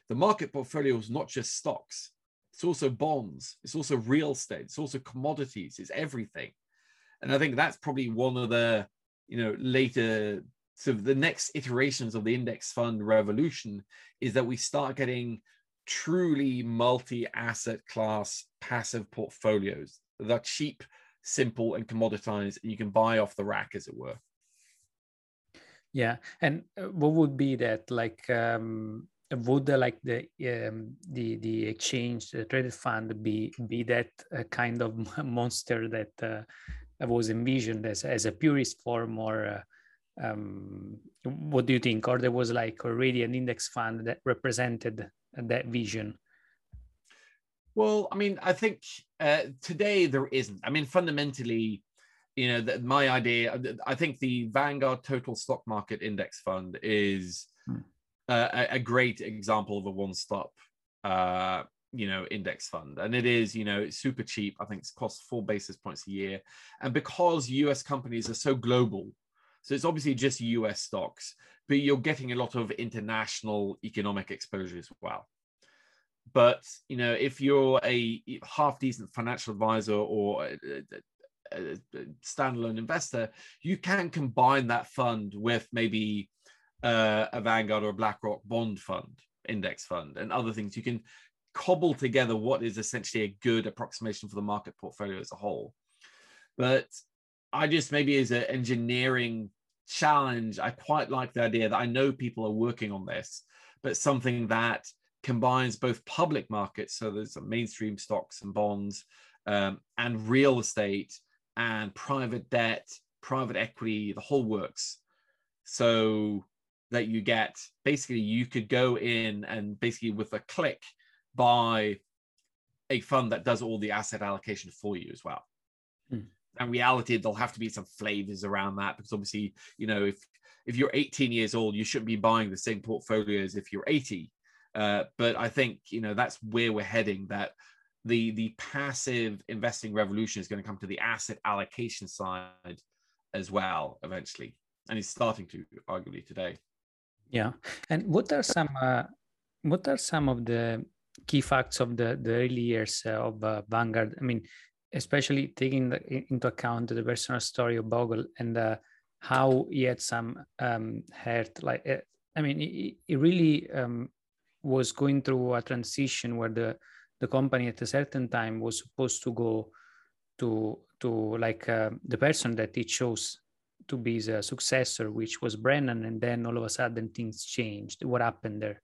The market portfolio is not just stocks; it's also bonds, it's also real estate, it's also commodities, it's everything. And I think that's probably one of the you know later so the next iterations of the index fund revolution is that we start getting truly multi-asset class passive portfolios that are cheap, simple, and commoditized, and you can buy off the rack, as it were. Yeah, and uh, what would be that like? Um, would the, like the um, the the exchange, the traded fund, be be that uh, kind of monster that uh, was envisioned as as a purist form, or uh, um, what do you think? Or there was like already an index fund that represented that vision? Well, I mean, I think uh, today there isn't. I mean, fundamentally, you know, the, my idea, I think the Vanguard Total Stock Market Index Fund is hmm. uh, a, a, great example of a one-stop, uh, you know, index fund, and it is, you know, it's super cheap. I think it's cost four basis points a year, and because U.S. companies are so global, so it's obviously just US stocks, but you're getting a lot of international economic exposure as well. But you know, if you're a half decent financial advisor or standalone investor, you can combine that fund with maybe uh, a Vanguard or a BlackRock bond fund, index fund, and other things. You can cobble together what is essentially a good approximation for the market portfolio as a whole. But I just maybe as an engineering challenge, I quite like the idea that I know people are working on this, but something that combines both public markets, so there's mainstream stocks and bonds, um, and real estate and private debt, private equity, the whole works. So that you get basically you could go in and basically with a click buy a fund that does all the asset allocation for you as well. Hmm and reality there'll have to be some flavors around that because obviously you know if if you're 18 years old you shouldn't be buying the same portfolio as if you're 80 uh, but i think you know that's where we're heading that the the passive investing revolution is going to come to the asset allocation side as well eventually and it's starting to arguably today yeah and what are some uh, what are some of the key facts of the the early years uh, of uh, vanguard i mean especially taking the, into account the personal story of Bogle and uh, how he had some um, hurt. Like, uh, I mean, he, he really um, was going through a transition where the the company at a certain time was supposed to go to to like uh, the person that he chose to be the successor, which was Brennan, and then all of a sudden things changed. What happened there?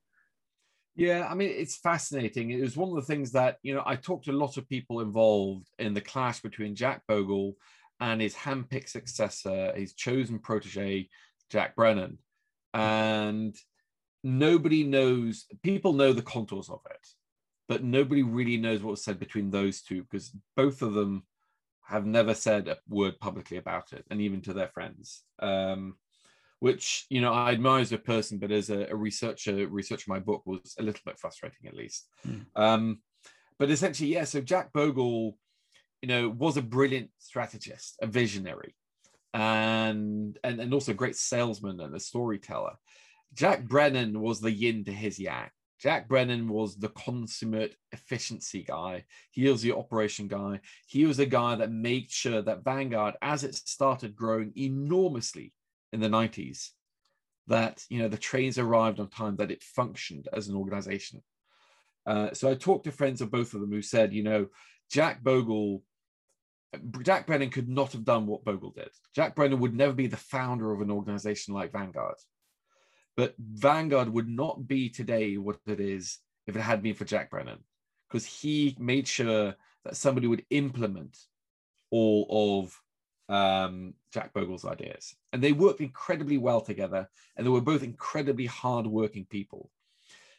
Yeah, I mean, it's fascinating. It was one of the things that, you know, I talked to a lot of people involved in the clash between Jack Bogle and his handpicked successor, his chosen protege, Jack Brennan. And nobody knows, people know the contours of it, but nobody really knows what was said between those two because both of them have never said a word publicly about it, and even to their friends. Um, which you know I admire as a person, but as a, a researcher, researching my book was a little bit frustrating, at least. Mm. Um, but essentially, yeah. So Jack Bogle, you know, was a brilliant strategist, a visionary, and and and also a great salesman and a storyteller. Jack Brennan was the yin to his yang. Jack Brennan was the consummate efficiency guy. He was the operation guy. He was the guy that made sure that Vanguard, as it started growing enormously in the 90s, that you know the trains arrived on time, that it functioned as an organization. Uh, so I talked to friends of both of them who said, you know, Jack Bogle, Jack Brennan could not have done what Bogle did. Jack Brennan would never be the founder of an organization like Vanguard. But Vanguard would not be today what it is if it had been for Jack Brennan, because he made sure that somebody would implement all of um, Jack Bogle's ideas. And they worked incredibly well together, and they were both incredibly hardworking people.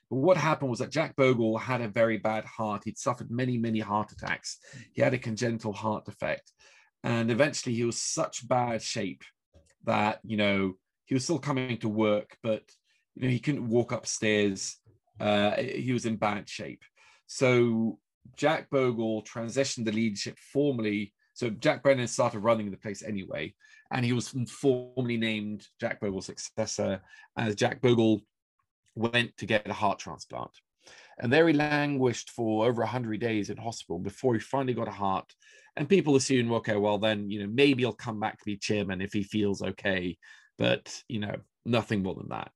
But what happened was that Jack Bogle had a very bad heart. He'd suffered many, many heart attacks. He had a congenital heart defect. And eventually he was such bad shape that, you know, he was still coming to work, but you know he couldn't walk upstairs. Uh, he was in bad shape. So Jack Bogle transitioned the leadership formally. So Jack Brennan started running the place anyway, and he was formally named Jack Bogle's successor as Jack Bogle went to get a heart transplant. And there he languished for over 100 days in hospital before he finally got a heart. And people assumed, okay, well, then, you know, maybe he'll come back to be chairman if he feels okay but you know, nothing more than that.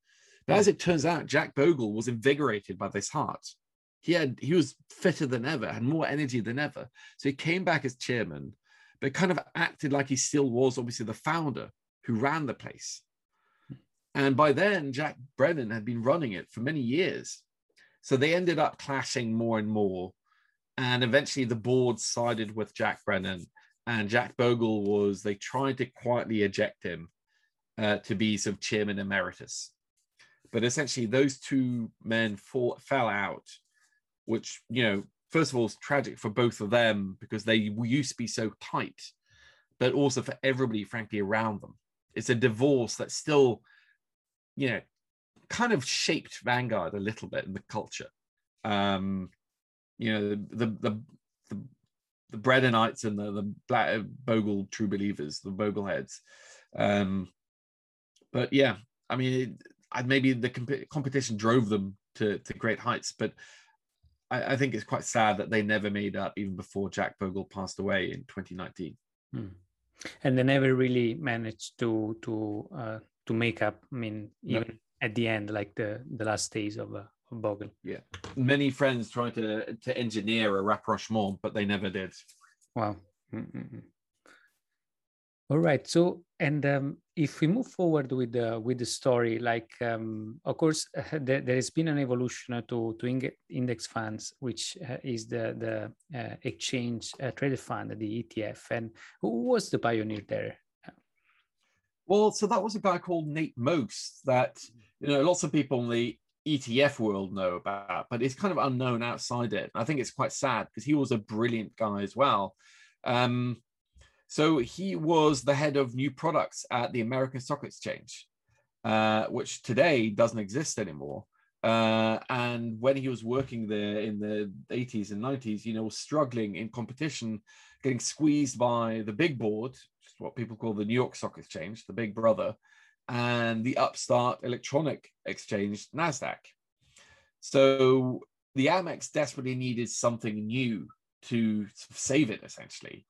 But hmm. as it turns out, Jack Bogle was invigorated by this heart. He had he was fitter than ever, had more energy than ever. So he came back as chairman, but kind of acted like he still was obviously the founder who ran the place. And by then, Jack Brennan had been running it for many years. So they ended up clashing more and more. And eventually the board sided with Jack Brennan. And Jack Bogle was, they tried to quietly eject him uh, to be sort of chairman emeritus. But essentially, those two men fall, fell out, which, you know, first of all, is tragic for both of them because they used to be so tight, but also for everybody, frankly, around them. It's a divorce that still, you know, kind of shaped Vanguard a little bit in the culture. Um, you know, the the the, the and the the Black Bogle true believers, the Bogleheads. Um, but yeah, I mean, it, maybe the comp- competition drove them to, to great heights, but I, I, think it's quite sad that they never made up even before Jack Bogle passed away in 2019. Hmm. And they never really managed to to uh, to make up. I mean, even no. at the end, like the the last days of, uh, of Bogle. Yeah, many friends tried to to engineer a rapprochement, but they never did. Wow. Mm-mm. All right. So, and um, if we move forward with the with the story, like um, of course uh, there, there, has been an evolution to to index funds, which uh, is the the uh, exchange uh, traded fund, the ETF. And who was the pioneer there? Well, so that was a guy called Nate Most that you know lots of people in the ETF world know about, but it's kind of unknown outside it. I think it's quite sad because he was a brilliant guy as well. Um, so he was the head of new products at the American Stock Exchange, uh, which today doesn't exist anymore. Uh, and when he was working there in the 80s and 90s, you know, struggling in competition, getting squeezed by the big board, which is what people call the New York Stock Exchange, the big brother, and the upstart electronic exchange, NASDAQ. So the Amex desperately needed something new to save it, essentially.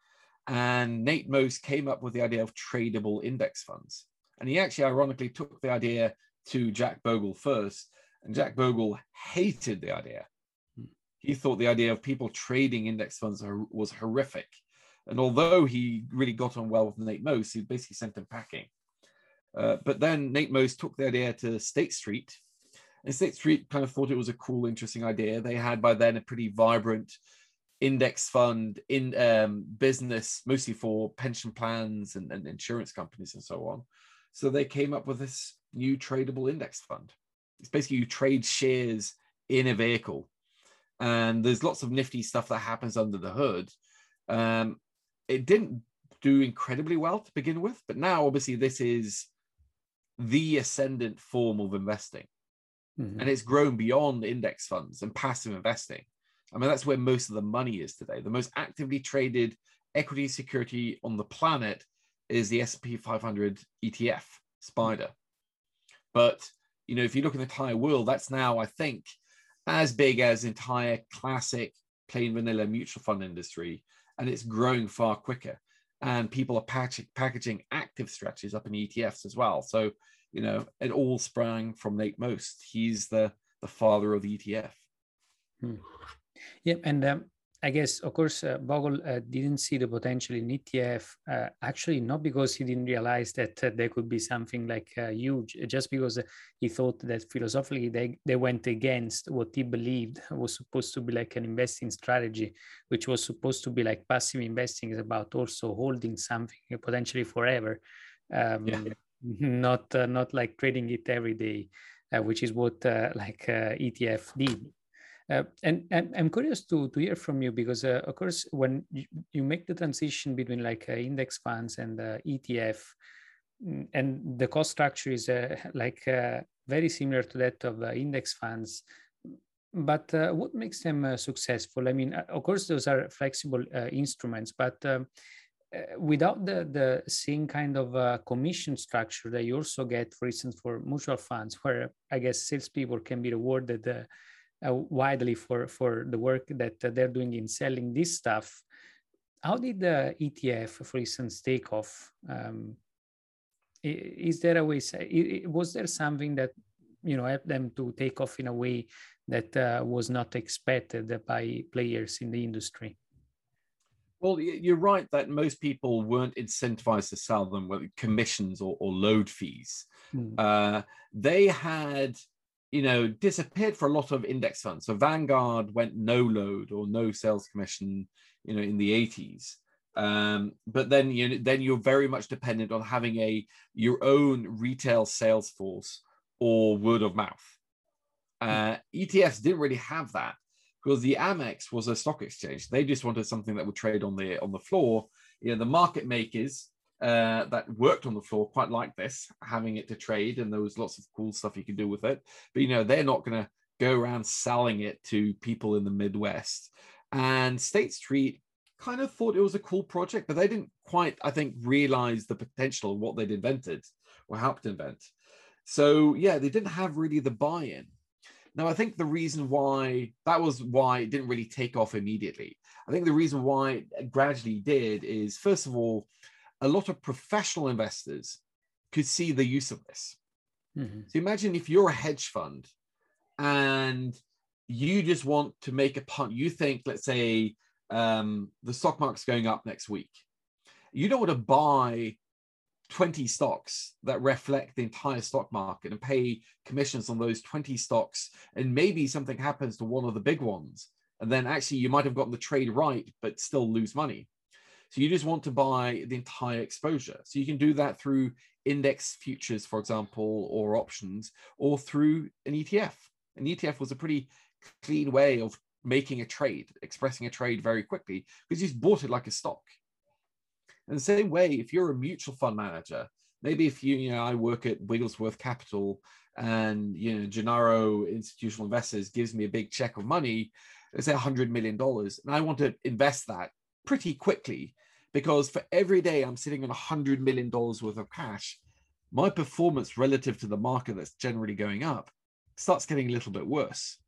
And Nate Most came up with the idea of tradable index funds. And he actually, ironically, took the idea to Jack Bogle first. And Jack Bogle hated the idea. He thought the idea of people trading index funds was horrific. And although he really got on well with Nate Most, he basically sent him packing. Uh, but then Nate Most took the idea to State Street. And State Street kind of thought it was a cool, interesting idea. They had by then a pretty vibrant index fund in um, business, mostly for pension plans and, and insurance companies and so on. So they came up with this new tradable index fund. It's basically you trade shares in a vehicle, and there's lots of nifty stuff that happens under the hood. Um, it didn't do incredibly well to begin with, but now obviously this is the ascendant form of investing. Mhm. And it's grown beyond index funds and passive investing. I mean, that's where most of the money is today. The most actively traded equity security on the planet is the S&P 500 ETF, SPDR. But, you know, if you look at the entire world, that's now, I think, as big as entire classic plain vanilla mutual fund industry. And it's growing far quicker. And people are packaging, packaging active strategies up in ETFs as well. So, you know, it all sprang from Nate Most. He's the, the father of the ETF. Hmm. Yeah, and um, I guess, of course, uh, Bogle uh, didn't see the potential in ETF. Uh, actually, not because he didn't realize that uh, there could be something like uh, huge, just because uh, he thought that philosophically they, they went against what he believed was supposed to be like an investing strategy, which was supposed to be like passive investing is about also holding something potentially forever, um, Yeah. not uh, not like trading it every day, uh, which is what uh, like uh, ETF did. Uh, and, and I'm curious to, to hear from you because, uh, of course, when you, you make the transition between like uh, index funds and uh, ETF, mm, and the cost structure is uh, like uh, very similar to that of index funds. But what makes them successful? I mean, of course, those are flexible instruments, but um, without the the same kind of uh, commission structure that you also get, for instance, for mutual funds, where I guess salespeople can be rewarded uh, widely for for the work that uh, they're doing in selling this stuff. How did the ETF, for instance, take off? Um, is there a way? s- i- i- Was there something that you know helped them to take off in a way that uh, was not expected by players in the industry? Well, you're right that most people weren't incentivized to sell them with commissions or, or load fees. Mm. Uh, they had, you know, disappeared for a lot of index funds. So Vanguard went no load or no sales commission, you know, in the 80s. Um, but then you then you're very much dependent on having a your own retail sales force or word of mouth. Uh, ETFs didn't really have that because the Amex was a stock exchange. They just wanted something that would trade on the on the floor. You know, the market makers uh, that worked on the floor quite like this, having it to trade, and there was lots of cool stuff you could do with it. But you know, they're not going to go around selling it to people in the Midwest. And State Street kind of thought it was a cool project, but they didn't quite, I think, realize the potential of what they'd invented or helped invent. So yeah, they didn't have really the buy-in. Now, I think the reason why that was why it didn't really take off immediately. I think the reason why it gradually did is, first of all, a lot of professional investors could see the use of this. Mhm. So imagine if you're a hedge fund and you just want to make a punt. You think, let's say, um, the stock market's going up next week. You don't want to buy 20 stocks that reflect the entire stock market and pay commissions on those 20 stocks. And maybe something happens to one of the big ones. And then actually you might have gotten the trade right, but still lose money. So you just want to buy the entire exposure. So you can do that through index futures, for example, or options, or through an ETF. An ETF was a pretty clean way of making a trade, expressing a trade very quickly, because you just bought it like a stock. In the same way, if you're a mutual fund manager, maybe if you, you know, I work at Wigglesworth Capital and, you know, Gennaro Institutional Investors gives me a big check of money, let's say $100 million, and I want to invest that pretty quickly because for every day I'm sitting on $100 million worth of cash, my performance relative to the market that's generally going up starts getting a little bit worse.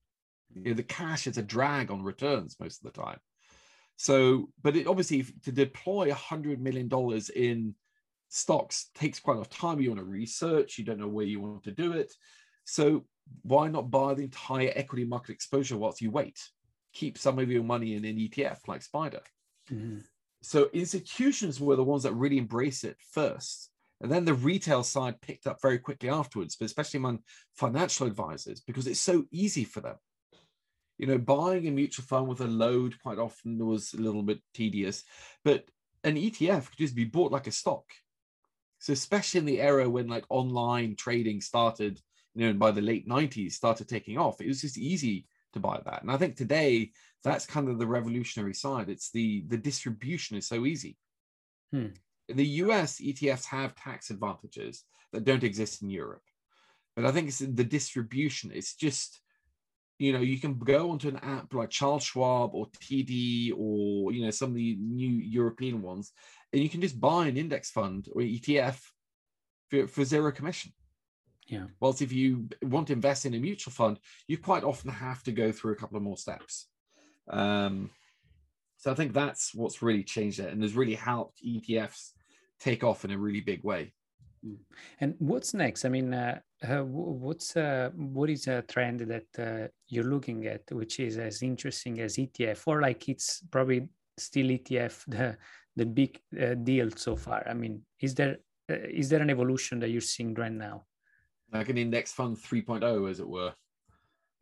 You know, the cash is a drag on returns most of the time. So, but it obviously to deploy $100 million in stocks takes quite a lot of time. You want to research, you don't know where you want to do it. So, why not buy the entire equity market exposure whilst you wait? Keep some of your money in an ETF like SPDR. Mhm. So, institutions were the ones that really embraced it first. And then the retail side picked up very quickly afterwards, but especially among financial advisors, because it's so easy for them you know, buying a mutual fund with a load quite often was a little bit tedious, but an ETF could just be bought like a stock. So especially in the era when like online trading started, you know, by the late 90s started taking off, it was just easy to buy that. And I think today that's kind of the revolutionary side. It's the the distribution is so easy. Hmm. In the US, ETFs have tax advantages that don't exist in Europe. But I think it's the distribution. It's just, you know, you can go onto an app like Charles Schwab or TD or, you know, some of the new European ones, and you can just buy an index fund or ETF for, for zero commission. Yeah. Whilst if you want to invest in a mutual fund, you quite often have to go through a couple of more steps. Um, so I think that's what's really changed it and has really helped ETFs take off in a really big way. Mm. And what's next? I mean, uh, uh, what's uh, what is a trend that uh, you're looking at, which is as interesting as ETF, or like it's probably still ETF the the big uh, deal so far? I mean, is there uh, is there an evolution that you're seeing right now? Like an index fund 3.0, as it were.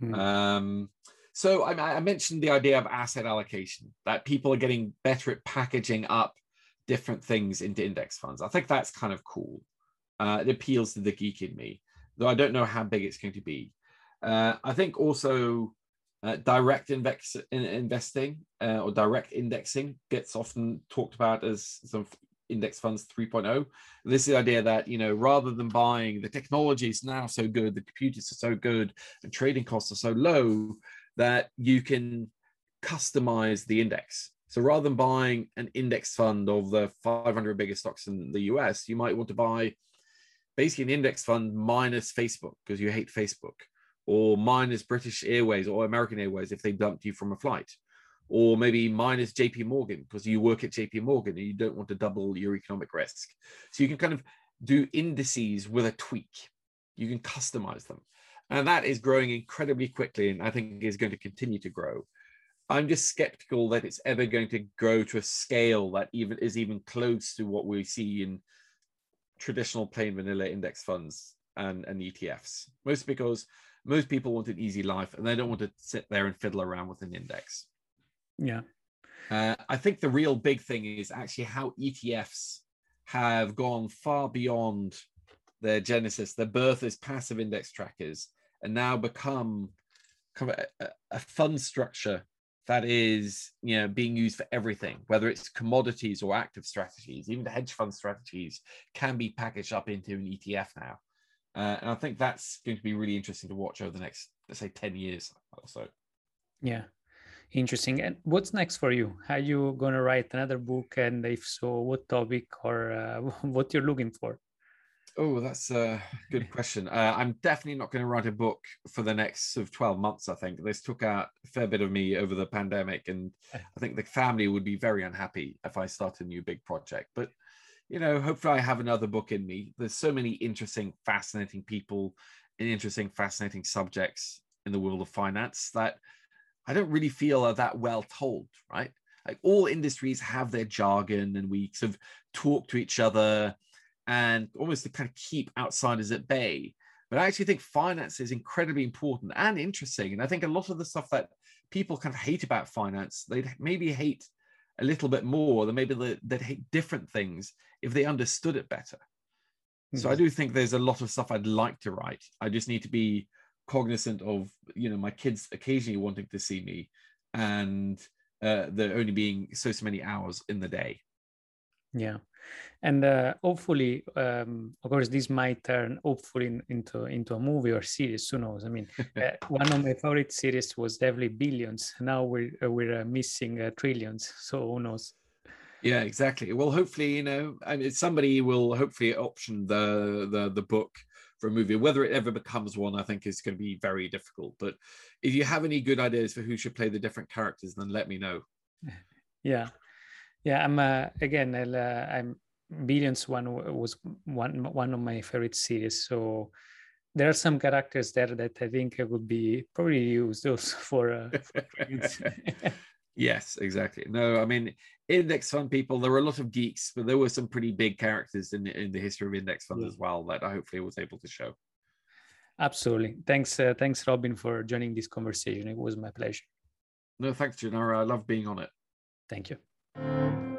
Mm. Um, so I, I, mentioned the idea of asset allocation, that people are getting better at packaging up different things into index funds. I think that's kind of cool. Uh, it appeals to the geek in me, though I don't know how big it's going to be. Uh, I think also uh, direct invex- in investing uh, or direct indexing gets often talked about as some index funds 3.0 this is the idea that you know rather than buying the technology is now so good the computers are so good and trading costs are so low that you can customize the index. So rather than buying an index fund of the 500 biggest stocks in the US, you might want to buy basically an index fund minus Facebook because you hate Facebook, or minus British Airways or American Airways if they dumped you from a flight, or maybe minus JP Morgan because you work at JP Morgan and you don't want to double your economic risk. So you can kind of do indices with a tweak. You can customize them and that is growing incredibly quickly and i think is going to continue to grow i'm just skeptical that it's ever going to grow to a scale that even is even close to what we see in traditional plain vanilla index funds and, and etfs most because most people want an easy life and they don't want to sit there and fiddle around with an index yeah. Uh, i think the real big thing is actually how etfs have gone far beyond their genesis, their birth as passive index trackers, and now become kind of a, a fund structure that is you know being used for everything whether it's commodities or active strategies even the hedge fund strategies can be packaged up into an etf now. Uh, and i think that's going to be really interesting to watch over the next let's say 10 years or so. Yeah interesting and what's next for you are you going to write another book and if so what topic or uh, what you're looking for Oh, that's a good question. Uh, I'm definitely not going to write a book for the next sort of 12 months, I think. This took out a fair bit of me over the pandemic, and I think the family would be very unhappy if I start a new big project. But, you know, hopefully I have another book in me. There's so many interesting, fascinating people and interesting, fascinating subjects in the world of finance that I don't really feel are that well told, right? Like all industries have their jargon, and we sort of talk to each other and almost to kind of keep outsiders at bay. But I actually think finance is incredibly important and interesting. And I think a lot of the stuff that people kind of hate about finance, they'd maybe hate a little bit more than maybe they'd hate different things if they understood it better. Mm-hmm. So I mm-hmm. do think there's a lot of stuff I'd like to write. I just need to be cognizant of, you know, my kids occasionally wanting to see me and uh, there only being so so many hours in the day. Yeah. And uh, hopefully um, of course this might turn hopefully in, into into a movie or series who knows? I mean uh, one of my favorite series was definitely billions. Now we're uh, we're uh, missing uh, trillions so who knows? Yeah exactly. Well hopefully you know I mean, somebody will hopefully option the the the book for a movie whether it ever becomes one i think is going to be very difficult. But if you have any good ideas for who should play the different characters then let me know. Yeah. Yeah i'm uh, again I'll, uh, i'm billions one was one one of my favorite series. So there are some characters there that i think I would be probably used also for, uh, for yes exactly. No i mean index fund people there were a lot of geeks but there were some pretty big characters in, in the history of index fund yeah. as well that i hopefully was able to show. Absolutely. Thanks uh, thanks robin for joining this conversation. It was my pleasure. No thanks Gennaro. i love being on it. Thank you